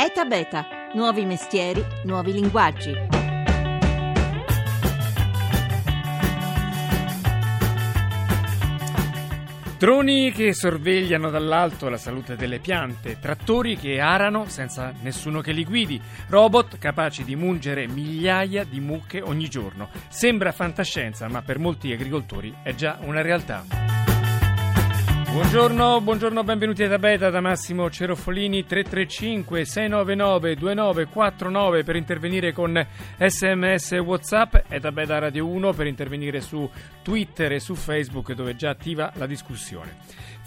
ETA Beta, nuovi mestieri, nuovi linguaggi. Droni che sorvegliano dall'alto la salute delle piante, trattori che arano senza nessuno che li guidi, robot capaci di mungere migliaia di mucche ogni giorno. Sembra fantascienza, ma per molti agricoltori è già una realtà. Buongiorno, buongiorno, benvenuti a Beta da Massimo Cerofolini 335 699 2949 per intervenire con sms e whatsapp e da Beta Radio 1 per intervenire su Twitter e su Facebook dove è già attiva la discussione.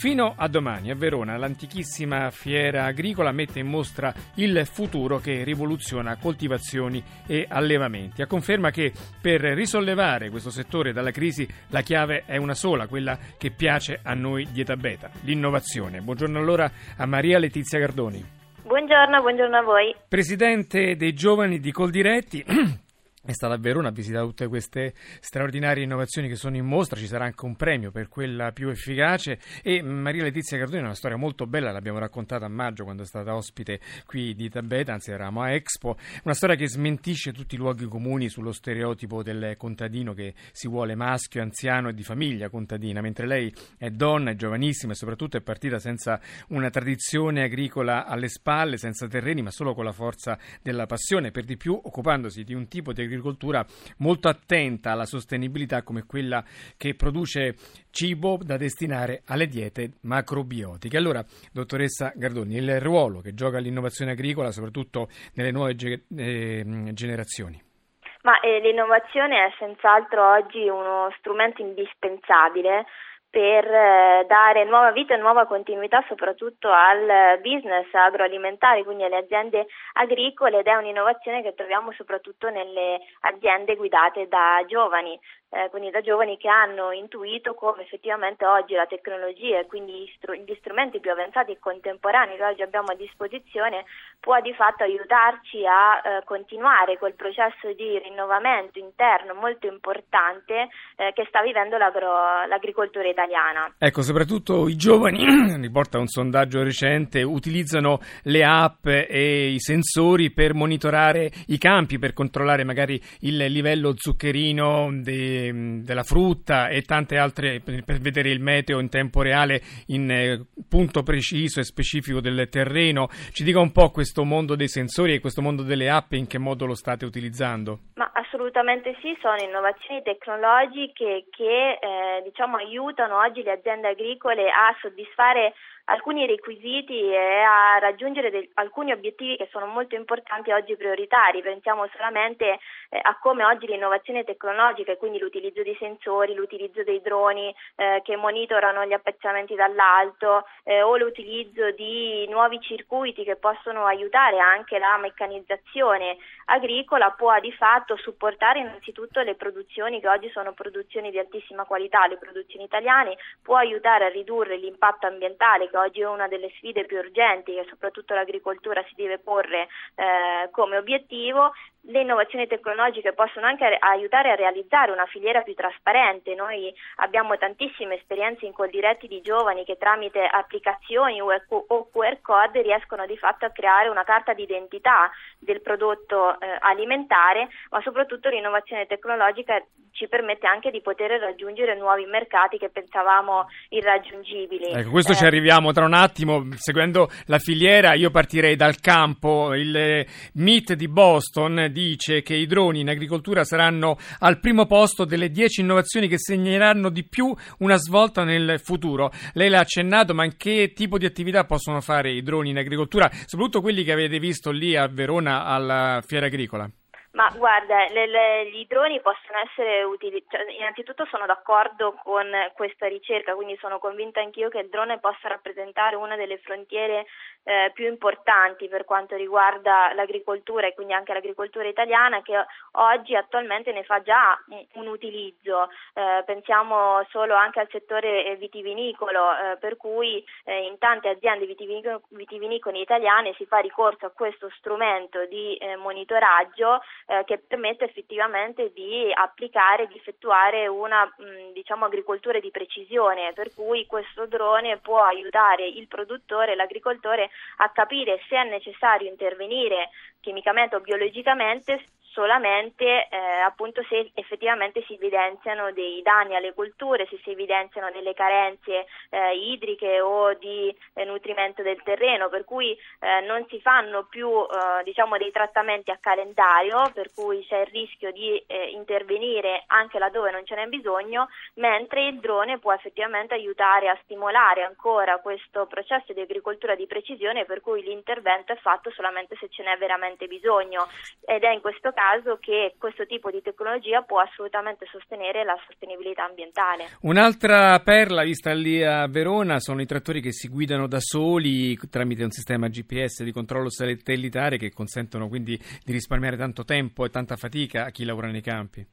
Fino a domani a Verona l'antichissima fiera agricola mette in mostra il futuro che rivoluziona coltivazioni e allevamenti. A conferma che per risollevare questo settore dalla crisi la chiave è una sola, quella che piace a noi di Eta Beta, l'innovazione. Buongiorno allora a Maria Letizia Gardoni. Buongiorno, buongiorno a voi. Presidente dei giovani di Coldiretti. è stata a Verona, ha visitato tutte queste straordinarie innovazioni che sono in mostra, ci sarà anche un premio per quella più efficace. E Maria Letizia Cardoni è una storia molto bella, l'abbiamo raccontata a maggio quando è stata ospite qui di Tabeta, anzi eravamo a Expo, una storia che smentisce tutti i luoghi comuni sullo stereotipo del contadino che si vuole maschio, anziano e di famiglia contadina, mentre lei è donna, è giovanissima e soprattutto è partita senza una tradizione agricola alle spalle, senza terreni, ma solo con la forza della passione, per di più occupandosi di un tipo di agricoltura un'agricoltura molto attenta alla sostenibilità come quella che produce cibo da destinare alle diete macrobiotiche. Allora, dottoressa Gardoni, il ruolo che gioca l'innovazione agricola, soprattutto nelle nuove ge- eh, generazioni. Ma eh, l'innovazione è senz'altro oggi uno strumento indispensabile per eh, dare nuova vita e nuova continuità soprattutto al business agroalimentare, quindi alle aziende agricole ed è un'innovazione che troviamo soprattutto nelle aziende guidate da giovani eh, quindi da giovani che hanno intuito come effettivamente oggi la tecnologia e quindi gli strumenti più avanzati e contemporanei che oggi abbiamo a disposizione può di fatto aiutarci a eh, continuare quel processo di rinnovamento interno molto importante eh, che sta vivendo l'agricoltura italiana. Ecco, soprattutto i giovani, riporta un sondaggio recente, utilizzano le app e i sensori per monitorare i campi, per controllare magari il livello zuccherino dei Ehm, della frutta e tante altre per vedere il meteo in tempo reale in eh, punto preciso e specifico del terreno. Ci dica un po' questo mondo dei sensori e questo mondo delle app in che modo lo state utilizzando? Ma assolutamente sì, sono innovazioni tecnologiche che eh, diciamo, aiutano oggi le aziende agricole a soddisfare alcuni requisiti e a raggiungere de- alcuni obiettivi che sono molto importanti oggi prioritari. Pensiamo solamente eh, a come oggi l'innovazione tecnologica e quindi l'utilizzo di sensori, l'utilizzo dei droni eh, che monitorano gli appezzamenti dall'alto eh, o l'utilizzo di nuovi circuiti che possono aiutare anche la meccanizzazione agricola può di fatto supportare innanzitutto le produzioni che oggi sono produzioni di altissima qualità, le produzioni italiane, può aiutare a ridurre l'impatto ambientale che oggi è una delle sfide più urgenti che soprattutto l'agricoltura si deve porre eh, come obiettivo le innovazioni tecnologiche possono anche aiutare a realizzare una filiera più trasparente. Noi abbiamo tantissime esperienze in coldiretti di giovani che tramite applicazioni o QR code riescono di fatto a creare una carta d'identità del prodotto eh, alimentare, ma soprattutto l'innovazione tecnologica ci permette anche di poter raggiungere nuovi mercati che pensavamo irraggiungibili. Ecco, questo eh. ci arriviamo tra un attimo, seguendo la filiera, io partirei dal campo, il eh, MIT di Boston dice che i droni in agricoltura saranno al primo posto delle 10 innovazioni che segneranno di più una svolta nel futuro. Lei l'ha accennato, ma che tipo di attività possono fare i droni in agricoltura, soprattutto quelli che avete visto lì a Verona alla fiera agricola? Ma guarda, le, le, i droni possono essere utilizzati, cioè, innanzitutto sono d'accordo con questa ricerca, quindi sono convinta anch'io che il drone possa rappresentare una delle frontiere eh, più importanti per quanto riguarda l'agricoltura e quindi anche l'agricoltura italiana che oggi attualmente ne fa già un, utilizzo, eh, pensiamo solo anche al settore vitivinicolo, eh, per cui eh, in tante aziende vitivinicole, vitivinicole italiane si fa ricorso a questo strumento di eh, monitoraggio eh, che permette effettivamente di applicare, di effettuare una mh, diciamo, agricoltura di precisione, per cui questo drone può aiutare il produttore l'agricoltore a capire se è necessario intervenire chimicamente o biologicamente solamente eh, appunto se effettivamente si evidenziano dei danni alle culture, se si evidenziano delle carenze eh, idriche o di eh, nutrimento del terreno, per cui eh, non si fanno più eh, diciamo dei trattamenti a calendario, per cui c'è il rischio di eh, intervenire anche laddove non ce n'è bisogno, mentre il drone può effettivamente aiutare a stimolare ancora questo processo di agricoltura di precisione per cui l'intervento è fatto solamente se ce n'è veramente bisogno. Ed è in questo caso caso che questo tipo di tecnologia può assolutamente sostenere la sostenibilità ambientale. Un'altra perla vista lì a Verona sono i trattori che si guidano da soli tramite un sistema GPS di controllo satellitare che consentono quindi di risparmiare tanto tempo e tanta fatica a chi lavora nei campi.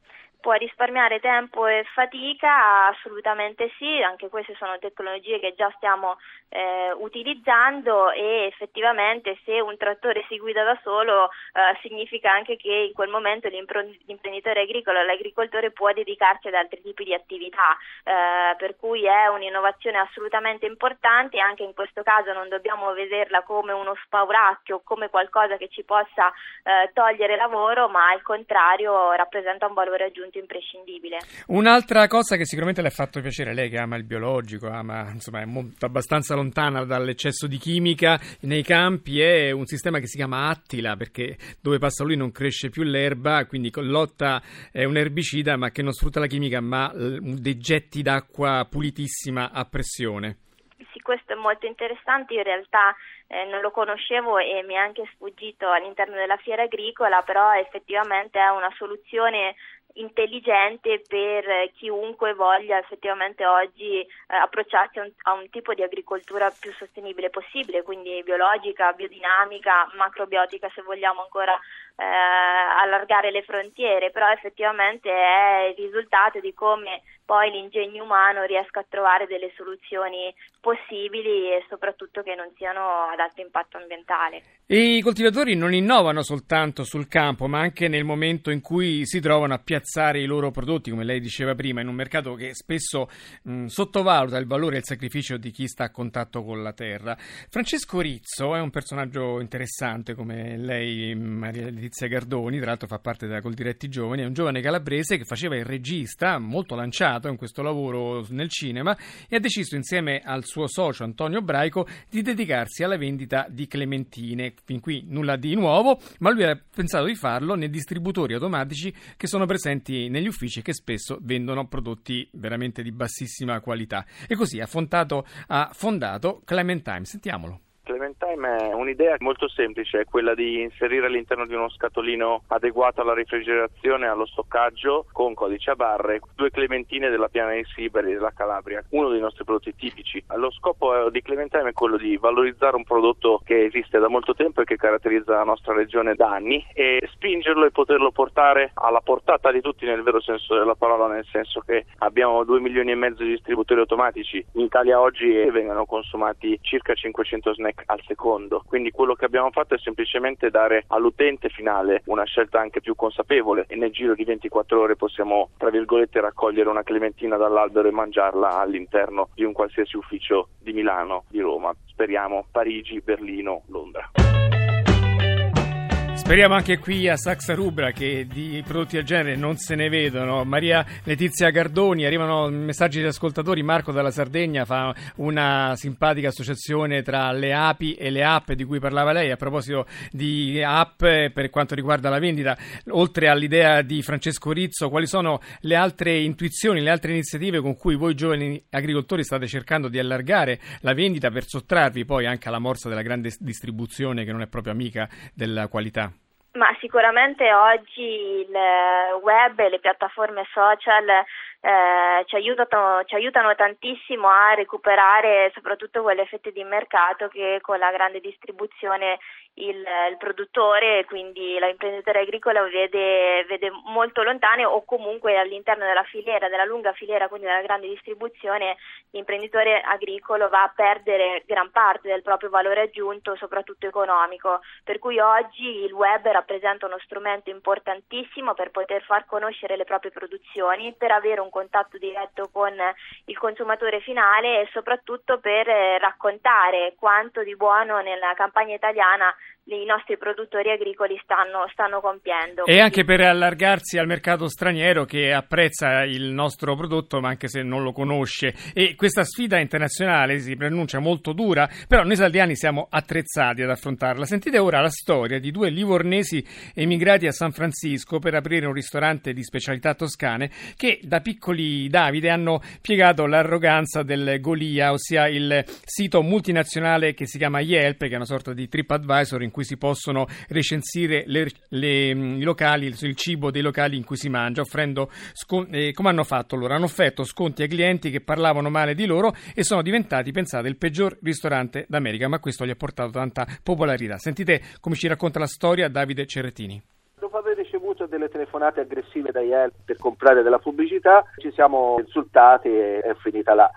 Può risparmiare tempo e fatica? Assolutamente sì, anche queste sono tecnologie che già stiamo eh, utilizzando e effettivamente se un trattore si guida da solo eh, significa anche che in quel momento l'imprenditore agricolo, l'agricoltore può dedicarsi ad altri tipi di attività, eh, per cui è un'innovazione assolutamente importante e anche in questo caso non dobbiamo vederla come uno spauracchio, come qualcosa che ci possa eh, togliere lavoro, ma al contrario rappresenta un valore aggiunto aggiunto imprescindibile. Un'altra cosa che sicuramente le ha fatto piacere, lei che ama il biologico, ama, insomma, è molto, abbastanza lontana dall'eccesso di chimica nei campi, è un sistema che si chiama Attila, perché dove passa lui non cresce più l'erba, quindi lotta è un erbicida ma che non sfrutta la chimica, ma dei getti d'acqua pulitissima a pressione. Sì, questo è molto interessante, in realtà eh, non lo conoscevo e mi è anche sfuggito all'interno della fiera agricola, però effettivamente è una soluzione intelligente per chiunque voglia effettivamente oggi eh, approcciarsi a un, a un, tipo di agricoltura più sostenibile possibile, quindi biologica, biodinamica, macrobiotica se vogliamo ancora eh, allargare le frontiere, però effettivamente è il risultato di come poi l'ingegno umano riesca a trovare delle soluzioni possibili e soprattutto che non siano ad alto impatto ambientale. I coltivatori non innovano soltanto sul campo, ma anche nel momento in cui si trovano a piazzare i loro prodotti, come lei diceva prima, in un mercato che spesso mh, sottovaluta il valore e il sacrificio di chi sta a contatto con la terra. Francesco Rizzo è un personaggio interessante, come lei, Maria Letizia Gardoni, tra l'altro fa parte della Coldiretti Giovani, è un giovane calabrese che faceva il regista, molto lanciato in questo lavoro nel cinema e ha deciso insieme al suo socio Antonio Braico di dedicarsi alla vendita di clementine. Fin qui nulla di nuovo, ma lui ha pensato di farlo nei distributori automatici che sono presenti negli uffici che spesso vendono prodotti veramente di bassissima qualità. E così ha, fondato, ha fondato Clementine. Sentiamolo. Clementine è un'idea molto semplice, è quella di inserire all'interno di uno scatolino adeguato alla refrigerazione e allo stoccaggio con codice a barre due clementine della piana di Siberi della Calabria, uno dei nostri prodotti tipici. Lo scopo di Clementine è quello di valorizzare un prodotto che esiste da molto tempo e che caratterizza la nostra regione da anni e spingerlo e poterlo portare alla portata di tutti nel vero senso della parola, nel senso che abbiamo 2 milioni e mezzo di distributori automatici in Italia oggi e vengono consumati circa 500 snack al secondo. Quindi quello che abbiamo fatto è semplicemente dare all'utente finale una scelta anche più consapevole e nel giro di 24 ore possiamo, tra virgolette, raccogliere una clementina dall'albero e mangiarla all'interno di un qualsiasi ufficio di Milano, di Roma, speriamo Parigi, Berlino, Londra. Speriamo anche qui a Saxa Rubra che di prodotti del genere non se ne vedono. Maria Letizia Gardoni, arrivano messaggi di ascoltatori. Marco dalla Sardegna fa una simpatica associazione tra le api e le app di cui parlava lei. A proposito di app per quanto riguarda la vendita, oltre all'idea di Francesco Rizzo, quali sono le altre intuizioni, le altre iniziative con cui voi giovani agricoltori state cercando di allargare la vendita per sottrarvi poi anche alla morsa della grande distribuzione che non è proprio amica della qualità? Ma sicuramente oggi il web e le piattaforme social eh, ci, aiutano, ci, aiutano, tantissimo a recuperare soprattutto quelle fette di mercato che con la grande distribuzione il, il produttore, quindi l'imprenditore agricolo vede, vede, molto lontane o comunque all'interno della filiera, della lunga filiera, quindi della grande distribuzione, l'imprenditore agricolo va a perdere gran parte del proprio valore aggiunto, soprattutto economico. Per cui oggi il web rappresenta uno strumento importantissimo per poter far conoscere le proprie produzioni, per avere un contatto diretto con il consumatore finale e soprattutto per eh, raccontare quanto di buono nella campagna italiana i nostri produttori agricoli stanno, stanno, compiendo. E anche per allargarsi al mercato straniero che apprezza il nostro prodotto ma anche se non lo conosce. E questa sfida internazionale si pronuncia molto dura, però noi saldiani siamo attrezzati ad affrontarla. Sentite ora la storia di due livornesi emigrati a San Francisco per aprire un ristorante di specialità toscane che da piccoli Davide hanno piegato l'arroganza del Golia, ossia il sito multinazionale che si chiama Yelp, che è una sorta di TripAdvisor in cui si possono recensire le, le, i locali, il cibo dei locali in cui si mangia, offrendo scon- eh, come hanno fatto loro? Hanno offerto sconti ai clienti che parlavano male di loro e sono diventati, pensate, il peggior ristorante d'America, ma questo gli ha portato tanta popolarità. Sentite come ci racconta la storia Davide Cerretini dopo aver ricevuto delle telefonate aggressive da Yelp per comprare della pubblicità, ci siamo insultati e è finita là.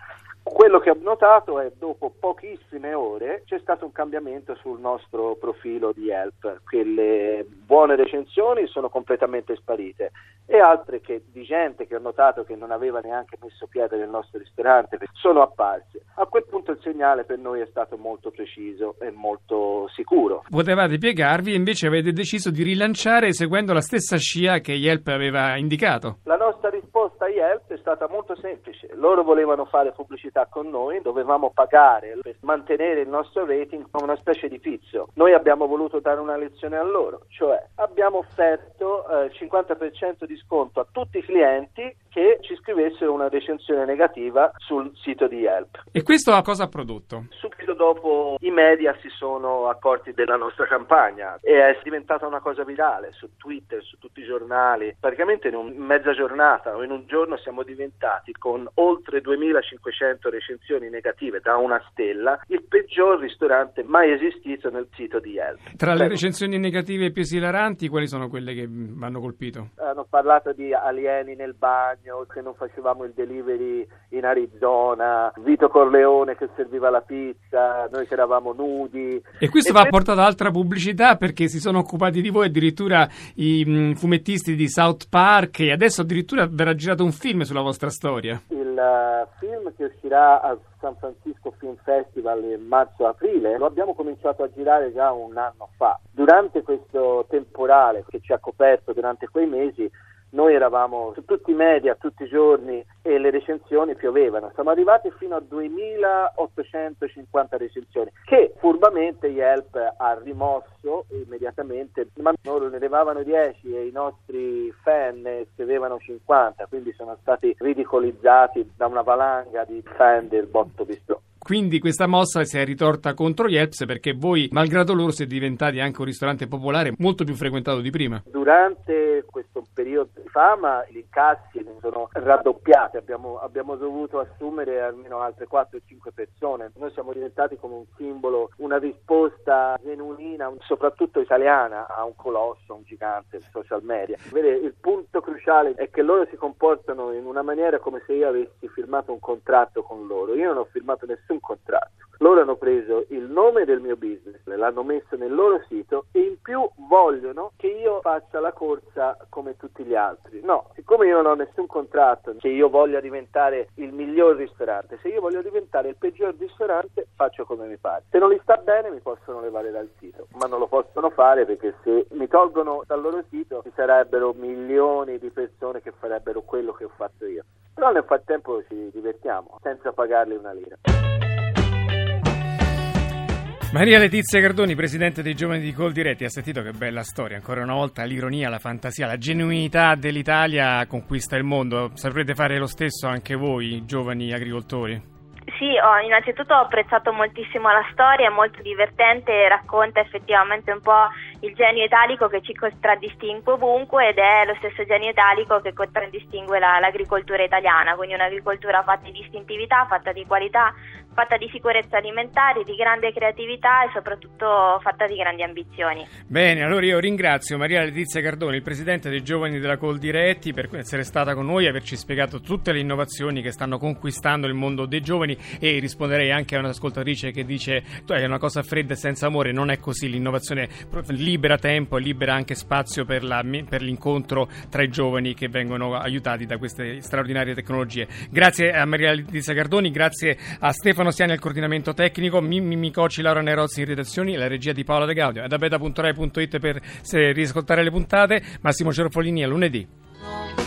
Quello che ho notato è dopo pochissime ore c'è stato un cambiamento sul nostro profilo di Help, che le buone recensioni sono completamente sparite e altre che, di gente che ho notato che non aveva neanche messo piede nel nostro ristorante sono apparse. A quel punto il segnale per noi è stato molto preciso e molto sicuro. Potevate piegarvi e invece avete deciso di rilanciare seguendo la stessa scia che Yelp aveva indicato. La nostra risposta a Yelp è stata molto semplice. Loro volevano fare pubblicità con noi, dovevamo pagare per mantenere il nostro rating come una specie di pizzo. Noi abbiamo voluto dare una lezione a loro, cioè abbiamo offerto eh, il 50% di sconto a tutti i clienti che ci scrivessero una recensione negativa sul sito di Yelp. E questo a cosa ha prodotto? Subito dopo i media si sono accorti della nostra campagna e è diventata una cosa virale su Twitter, su tutti i giornali. Praticamente in, un, in mezza giornata o in un giorno siamo diventati con oltre 2500 recensioni negative da una stella il peggior ristorante mai esistito nel sito di Yelp. Tra le recensioni negative più esilaranti quali sono quelle che mi hanno colpito? Hanno parlato di alieni nel bagno bagno, che non facevamo il delivery in Arizona, Vito Corleone che serviva la pizza, noi che eravamo nudi. E questo e va per... portato ad altra pubblicità perché si sono occupati di voi addirittura i mh, fumettisti di South Park e adesso addirittura verrà girato un film sulla vostra storia. Il uh, film che uscirà al San Francisco Film Festival in marzo-aprile lo abbiamo cominciato a girare già un anno fa. Durante questo temporale che ci ha coperto durante quei mesi noi eravamo su tutti i media tutti i giorni e le recensioni piovevano. Siamo arrivati fino a 2850 recensioni che furbamente Yelp ha rimosso immediatamente, ma loro ne levavano 10 e i nostri fan ne scrivevano 50, quindi sono stati ridicolizzati da una valanga di fan del botto bistro. Quindi questa mossa si è ritorta contro Yelps perché voi, malgrado loro, siete diventati anche un ristorante popolare molto più frequentato di prima. Durante questo periodo di fama gli incassi sono raddoppiati, abbiamo, abbiamo dovuto assumere almeno altre 4 5 persone. Noi siamo diventati come un simbolo, una risposta genuina, soprattutto italiana, a un colosso, a un gigante social media. Vede, il punto cruciale è che loro si comportano in una maniera come se io avessi firmato un contratto con loro. Io non ho firmato nessun contratto. Loro hanno preso il nome del mio business, l'hanno messo nel loro sito e in più vogliono che io faccia la corsa come tutti gli altri. No, siccome io non ho nessun contratto, che io voglia diventare il miglior ristorante, se io voglio diventare il peggior ristorante faccio come mi pare. Se non li sta bene mi possono levare dal sito, ma non lo possono fare perché se mi tolgono dal loro sito ci sarebbero milioni di persone che farebbero quello che ho fatto io. Però nel frattempo ci divertiamo senza pagarli una lira. Maria Letizia Cardoni, presidente dei Giovani di Coldiretti, ha sentito che bella storia, ancora una volta l'ironia, la fantasia, la genuinità dell'Italia conquista il mondo. Saprete fare lo stesso anche voi, giovani agricoltori? Sì, ho, innanzitutto ho apprezzato moltissimo la storia, è molto divertente racconta effettivamente un po' il genio italico che ci contraddistingue ovunque ed è lo stesso genio italico che contraddistingue la, l'agricoltura italiana, quindi un'agricoltura fatta di distintività, fatta di qualità, fatta di sicurezza alimentare, di grande creatività e soprattutto fatta di grandi ambizioni. Bene, allora io ringrazio Maria Letizia Cardoni, il presidente dei giovani della Coldiretti, per essere stata con noi e averci spiegato tutte le innovazioni che stanno conquistando il mondo dei giovani e risponderei anche a un'ascoltatrice che dice è una cosa fredda e senza amore, non è così, l'innovazione libera tempo e libera anche spazio per, la, per l'incontro tra i giovani che vengono aiutati da queste straordinarie tecnologie. Grazie a Maria Letizia Cardoni, grazie a Stefano Stiani al coordinamento tecnico, Mimmi Micocci, Laura Nerozzi in redazioni, la regia di Paola De Gaudio, da beta.rai.it per riascoltare le puntate, Massimo Cerfolini a lunedì.